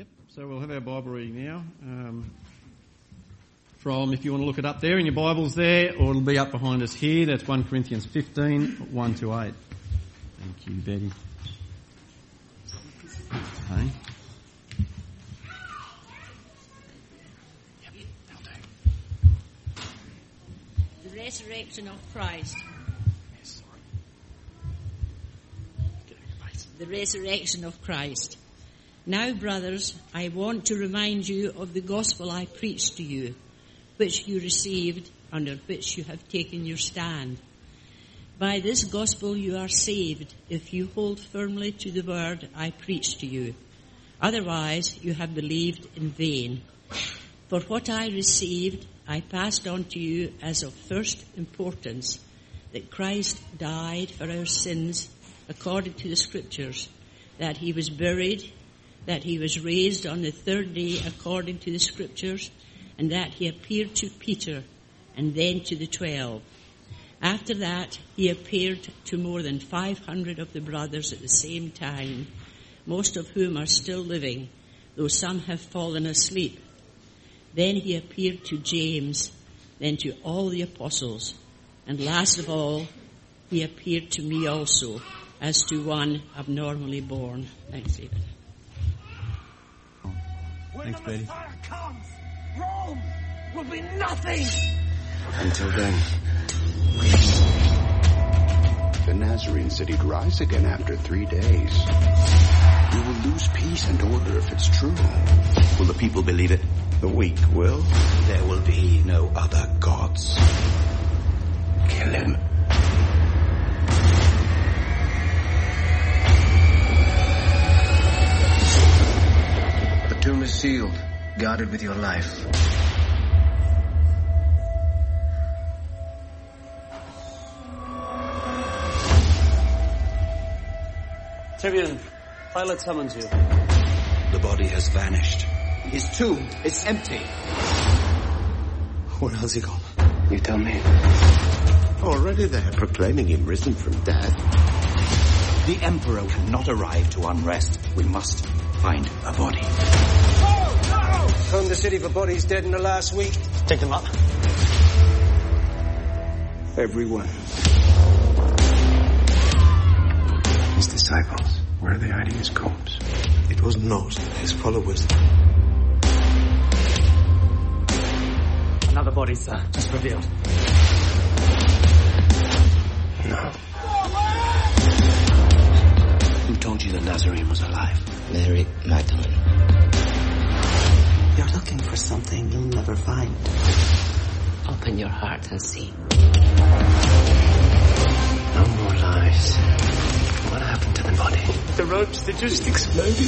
Yep. So we'll have our Bible reading now. Um, from, if you want to look it up there in your Bibles there, or it'll be up behind us here. That's 1 Corinthians 15, 1 to 8. Thank you, Betty. Okay. The resurrection of Christ. The resurrection of Christ. Now, brothers, I want to remind you of the gospel I preached to you, which you received, under which you have taken your stand. By this gospel you are saved if you hold firmly to the word I preached to you. Otherwise, you have believed in vain. For what I received, I passed on to you as of first importance, that Christ died for our sins according to the scriptures, that he was buried, that he was raised on the third day according to the scriptures, and that he appeared to Peter and then to the twelve. After that, he appeared to more than 500 of the brothers at the same time, most of whom are still living, though some have fallen asleep. Then he appeared to James, then to all the apostles, and last of all, he appeared to me also, as to one abnormally born. Thanks, David. Thanks, Betty. Messiah comes, Rome will be nothing. Until then. The Nazarene said he'd rise again after three days. We will lose peace and order if it's true. Will the people believe it? The weak will. There will be no other gods. Kill him. The tomb is sealed, guarded with your life. Tribune, Pilate summons you. The body has vanished. His tomb is empty. Where has he gone? You tell me. Already they're proclaiming him risen from death. The Emperor cannot arrive to unrest. We must find a body. Combed the city for bodies dead in the last week. Take them up. Everyone. His disciples. Where are they hiding his corpse? It was not his followers. Another body, sir, just revealed. No. Who told you the Nazarene was alive? Mary Magdalene. You're looking for something you'll never find. Open your heart and see. No more lies. What happened to the body? The ropes, they just exploded.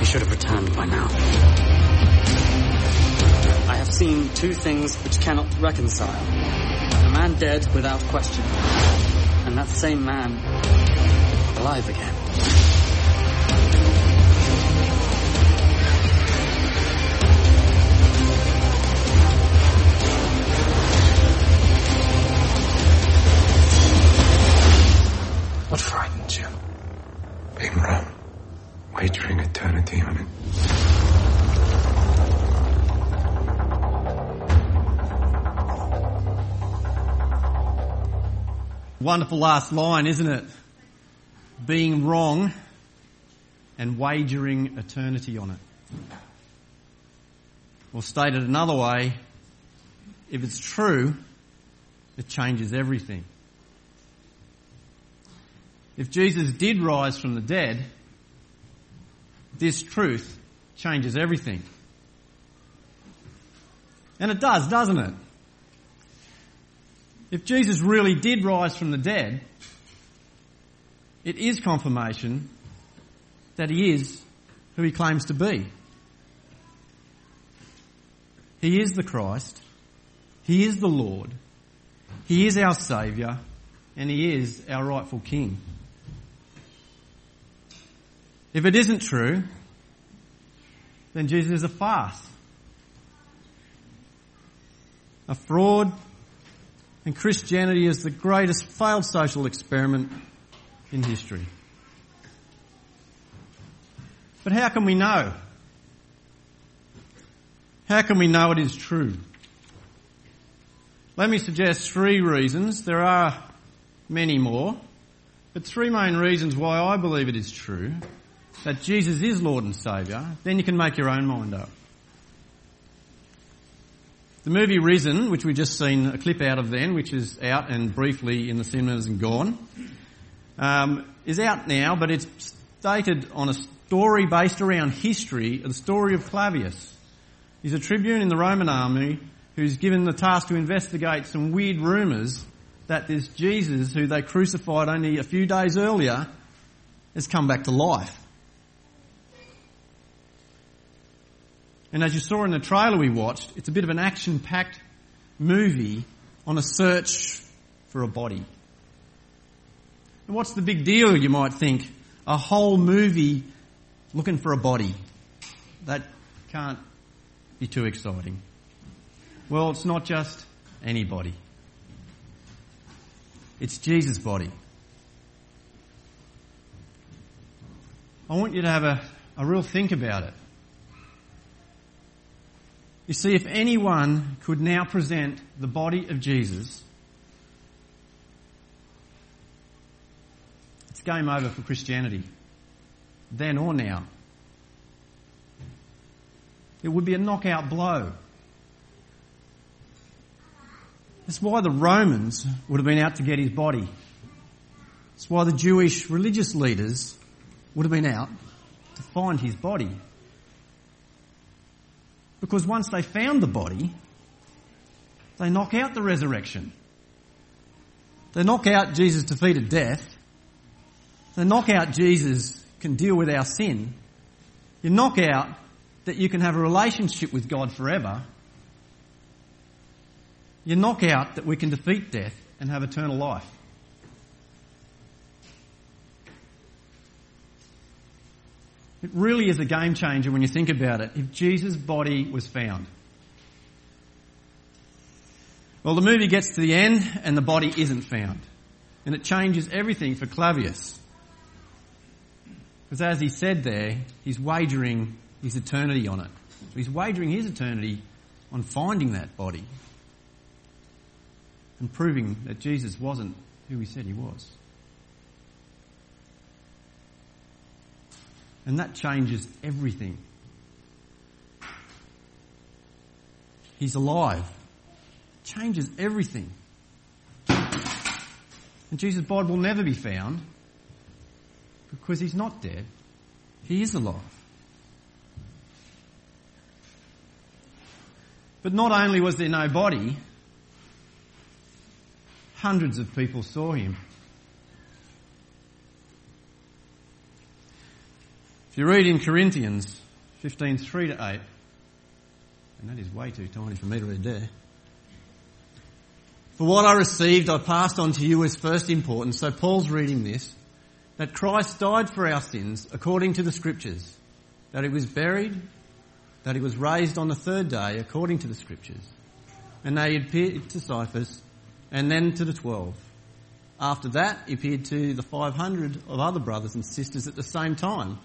You should have returned by now. I have seen two things which cannot reconcile. A man dead without question. And that same man alive again. Wonderful last line, isn't it? Being wrong and wagering eternity on it. Or stated another way, if it's true, it changes everything. If Jesus did rise from the dead, this truth changes everything. And it does, doesn't it? If Jesus really did rise from the dead, it is confirmation that he is who he claims to be. He is the Christ. He is the Lord. He is our Saviour. And he is our rightful King. If it isn't true, then Jesus is a farce. A fraud, and Christianity is the greatest failed social experiment in history. But how can we know? How can we know it is true? Let me suggest three reasons. There are many more, but three main reasons why I believe it is true that Jesus is Lord and Saviour. Then you can make your own mind up. The movie Risen, which we've just seen a clip out of then, which is out and briefly in the cinemas and gone, um, is out now, but it's stated on a story based around history, the story of Clavius. He's a tribune in the Roman army who's given the task to investigate some weird rumours that this Jesus, who they crucified only a few days earlier, has come back to life. And as you saw in the trailer we watched, it's a bit of an action packed movie on a search for a body. And what's the big deal, you might think? A whole movie looking for a body. That can't be too exciting. Well, it's not just anybody. It's Jesus' body. I want you to have a, a real think about it. You see, if anyone could now present the body of Jesus, it's game over for Christianity. Then or now. It would be a knockout blow. That's why the Romans would have been out to get his body. That's why the Jewish religious leaders would have been out to find his body. Because once they found the body, they knock out the resurrection. They knock out Jesus defeated death. They knock out Jesus can deal with our sin. You knock out that you can have a relationship with God forever. You knock out that we can defeat death and have eternal life. It really is a game changer when you think about it. If Jesus' body was found. Well, the movie gets to the end and the body isn't found. And it changes everything for Clavius. Because as he said there, he's wagering his eternity on it. He's wagering his eternity on finding that body and proving that Jesus wasn't who he said he was. And that changes everything. He's alive. Changes everything. And Jesus' body will never be found because he's not dead. He is alive. But not only was there no body, hundreds of people saw him. If you read in Corinthians 15, 3 to 8, and that is way too tiny for me to read there. For what I received, I passed on to you as first importance. So Paul's reading this, that Christ died for our sins according to the scriptures, that he was buried, that he was raised on the third day according to the scriptures. And they appeared to Cephas and then to the twelve. After that, he appeared to the 500 of other brothers and sisters at the same time,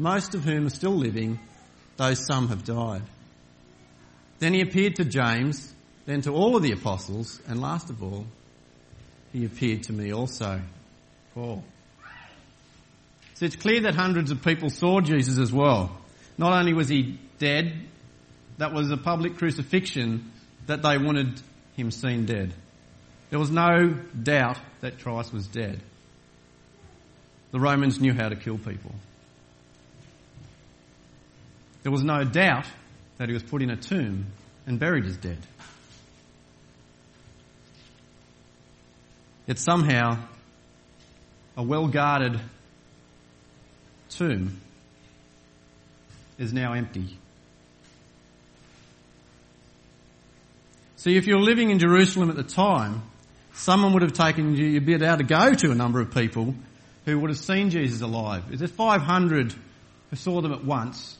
most of whom are still living, though some have died. Then he appeared to James, then to all of the apostles, and last of all, he appeared to me also, Paul. So it's clear that hundreds of people saw Jesus as well. Not only was he dead, that was a public crucifixion that they wanted him seen dead. There was no doubt that Christ was dead. The Romans knew how to kill people. There was no doubt that he was put in a tomb and buried as dead. Yet somehow, a well guarded tomb is now empty. See, if you're living in Jerusalem at the time, someone would have taken you, you'd be able to go to a number of people who would have seen Jesus alive. Is there 500 who saw them at once?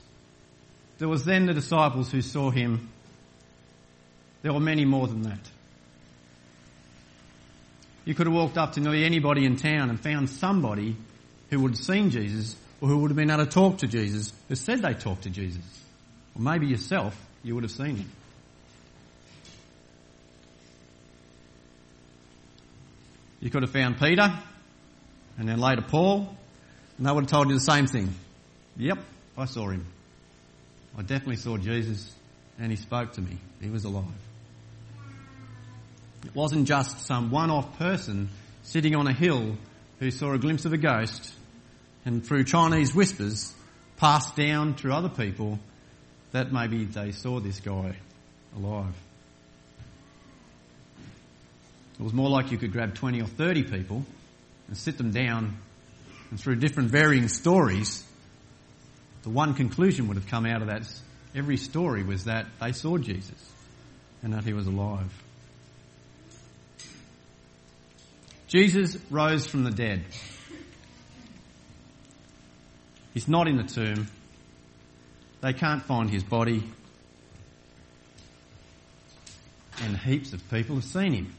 There was then the disciples who saw him. There were many more than that. You could have walked up to nearly anybody in town and found somebody who would have seen Jesus or who would have been able to talk to Jesus who said they talked to Jesus. Or maybe yourself, you would have seen him. You could have found Peter, and then later Paul, and they would have told you the same thing. Yep, I saw him. I definitely saw Jesus, and he spoke to me. He was alive. It wasn't just some one-off person sitting on a hill who saw a glimpse of a ghost and through Chinese whispers passed down to other people that maybe they saw this guy alive. It was more like you could grab 20 or 30 people and sit them down and through different varying stories, the one conclusion would have come out of that every story was that they saw Jesus and that he was alive. Jesus rose from the dead. He's not in the tomb. They can't find his body. And heaps of people have seen him.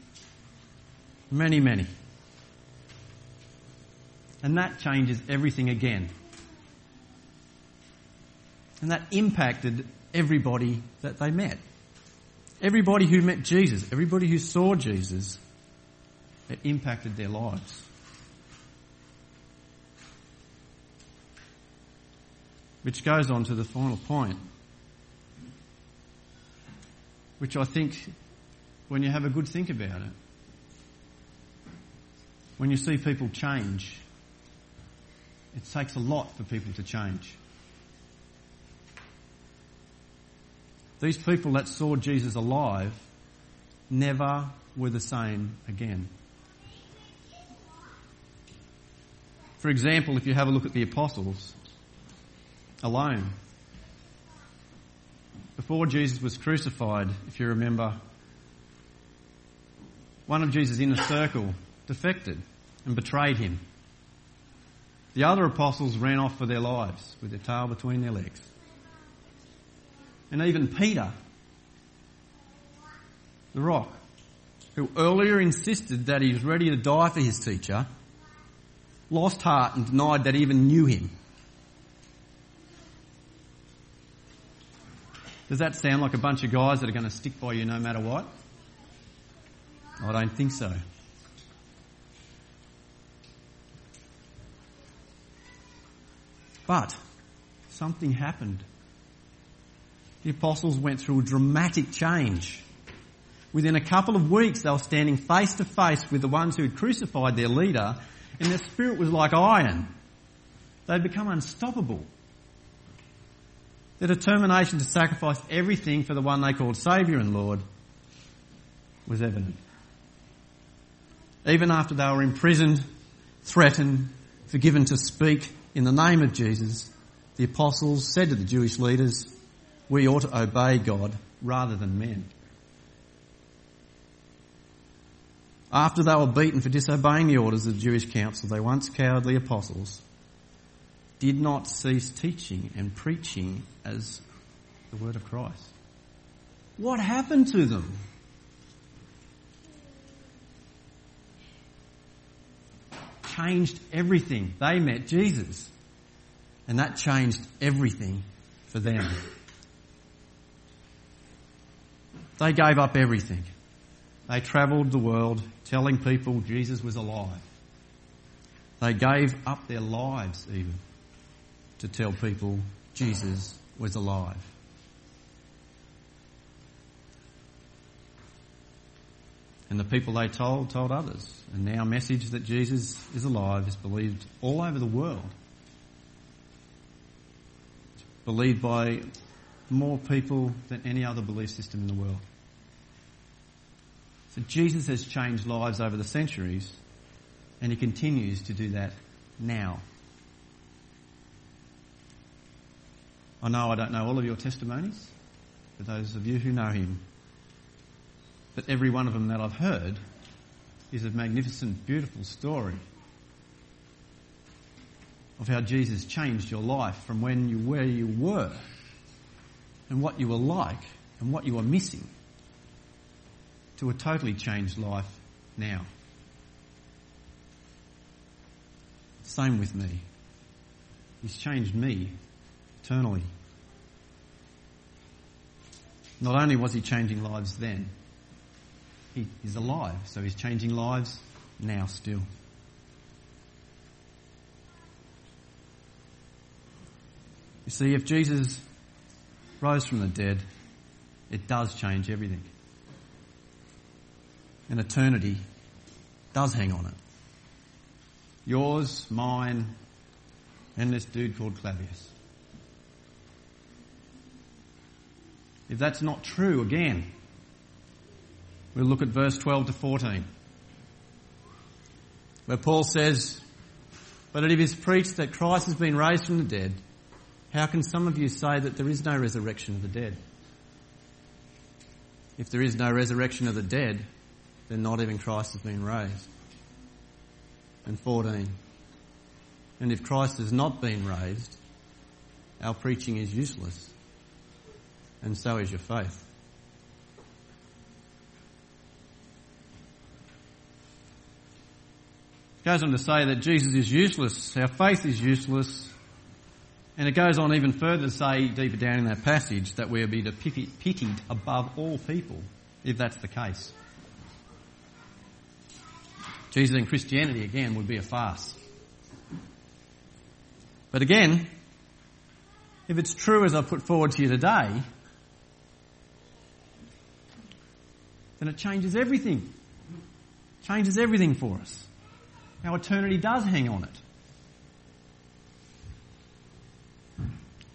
Many, many. And that changes everything again. And that impacted everybody that they met. Everybody who met Jesus, everybody who saw Jesus, it impacted their lives. Which goes on to the final point, which I think when you have a good think about it, when you see people change, it takes a lot for people to change. These people that saw Jesus alive never were the same again. For example, if you have a look at the apostles alone, before Jesus was crucified, if you remember, one of Jesus' inner circle defected and betrayed him. The other apostles ran off for their lives with their tail between their legs. And even Peter, the rock, who earlier insisted that he was ready to die for his teacher, lost heart and denied that he even knew him. Does that sound like a bunch of guys that are going to stick by you no matter what? I don't think so. But something happened. The apostles went through a dramatic change. Within a couple of weeks, they were standing face to face with the ones who had crucified their leader, and their spirit was like iron. They'd become unstoppable. Their determination to sacrifice everything for the one they called Saviour and Lord was evident. Even after they were imprisoned, threatened, forgiven to speak in the name of Jesus, the apostles said to the Jewish leaders, we ought to obey God rather than men. After they were beaten for disobeying the orders of the Jewish council, they once cowardly apostles did not cease teaching and preaching as the word of Christ. What happened to them? Changed everything. They met Jesus. And that changed everything for them. They gave up everything. They travelled the world telling people Jesus was alive. They gave up their lives even to tell people Jesus was alive. And the people they told told others. And now message that Jesus is alive is believed all over the world. It's believed by more people than any other belief system in the world. So Jesus has changed lives over the centuries and he continues to do that now. I know I don't know all of your testimonies, for those of you who know him. But every one of them that I've heard is a magnificent, beautiful story of how Jesus changed your life from when you where you were and what you were like and what you were missing to a totally changed life now. Same with me. He's changed me eternally. Not only was he changing lives then, he is alive, so he's changing lives now still. You see, if Jesus rose from the dead, it does change everything. And eternity does hang on it. Yours, mine, and this dude called Clavius. If that's not true, again, we'll look at verse 12 to 14, where Paul says, But if it is preached that Christ has been raised from the dead, how can some of you say that there is no resurrection of the dead? If there is no resurrection of the dead, then not even Christ has been raised. And 14. And if Christ has not been raised, our preaching is useless, and so is your faith. It goes on to say that Jesus is useless, our faith is useless, and it goes on even further to say, deeper down in that passage, that we are be pitied above all people, if that's the case. Jesus and Christianity, again, would be a farce. But again, if it's true as I put forward to you today, then it changes everything. Changes everything for us. Our eternity does hang on it.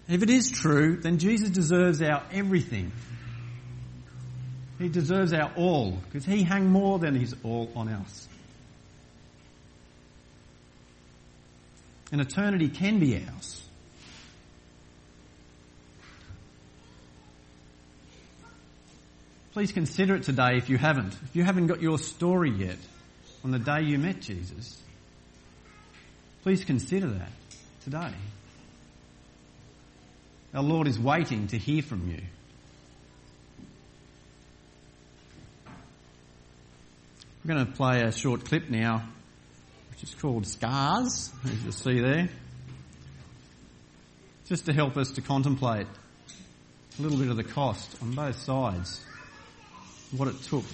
If it is true, then Jesus deserves our everything. He deserves our all, because he hung more than his all on us. And eternity can be ours. Please consider it today if you haven't. If you haven't got your story yet on the day you met Jesus, please consider that today. Our Lord is waiting to hear from you. We're going to play a short clip now, which is called Scars, as you'll see there, just to help us to contemplate a little bit of the cost on both sides, what it took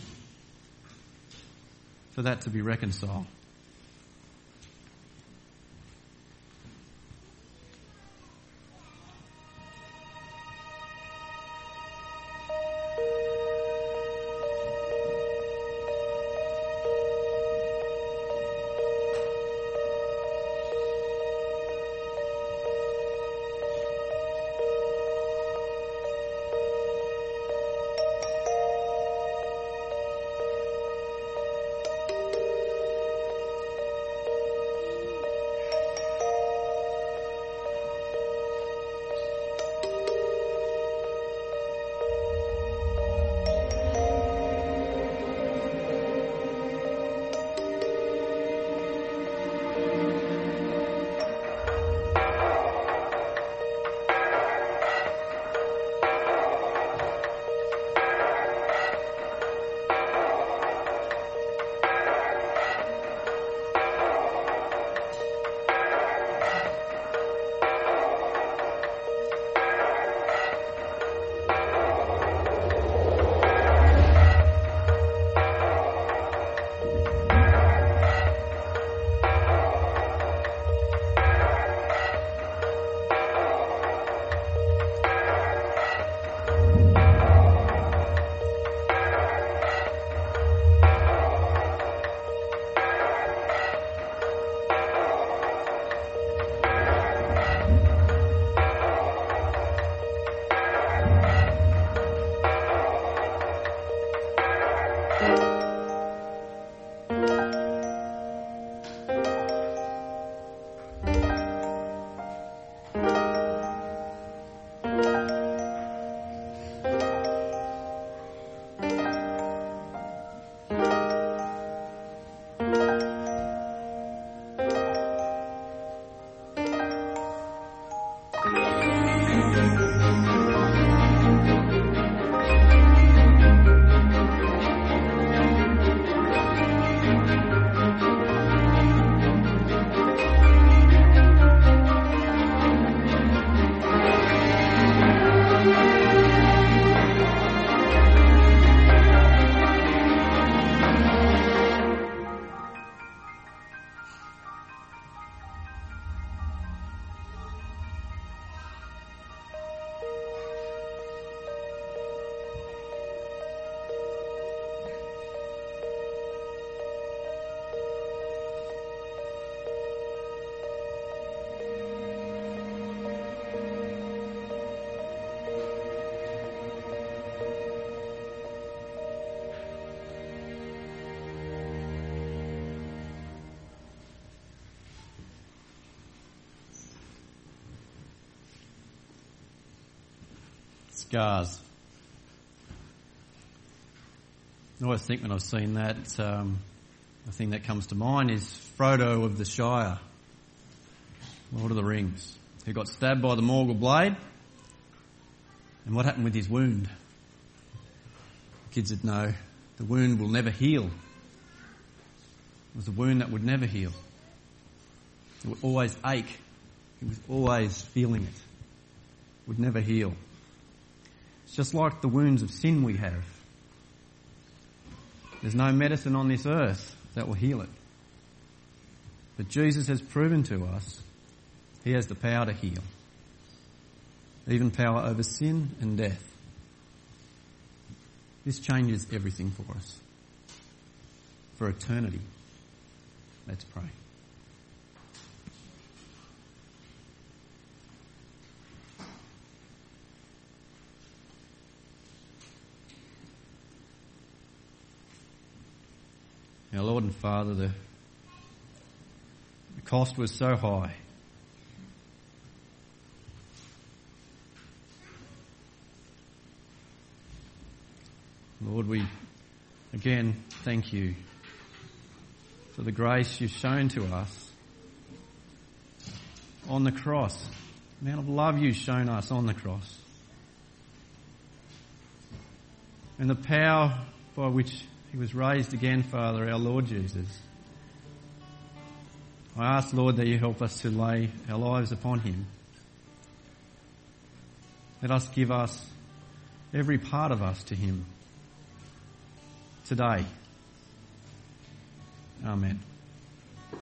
for that to be reconciled. Scars. I always think when I've seen that, um, the thing that comes to mind is Frodo of the Shire, Lord of the Rings, who got stabbed by the Morgul blade. And what happened with his wound? The Kids that know the wound will never heal. It was a wound that would never heal. It would always ache. He was always feeling it. Would never heal. It's just like the wounds of sin we have. There's no medicine on this earth that will heal it. But Jesus has proven to us he has the power to heal. Even power over sin and death. This changes everything for us. For eternity. Let's pray. Our Lord and Father, the, the cost was so high. Lord, we again thank you for the grace you've shown to us on the cross. The amount of love you've shown us on the cross. And the power by which he was raised again, Father, our Lord Jesus. I ask, Lord, that you help us to lay our lives upon him. Let us give us every part of us to him today. Amen.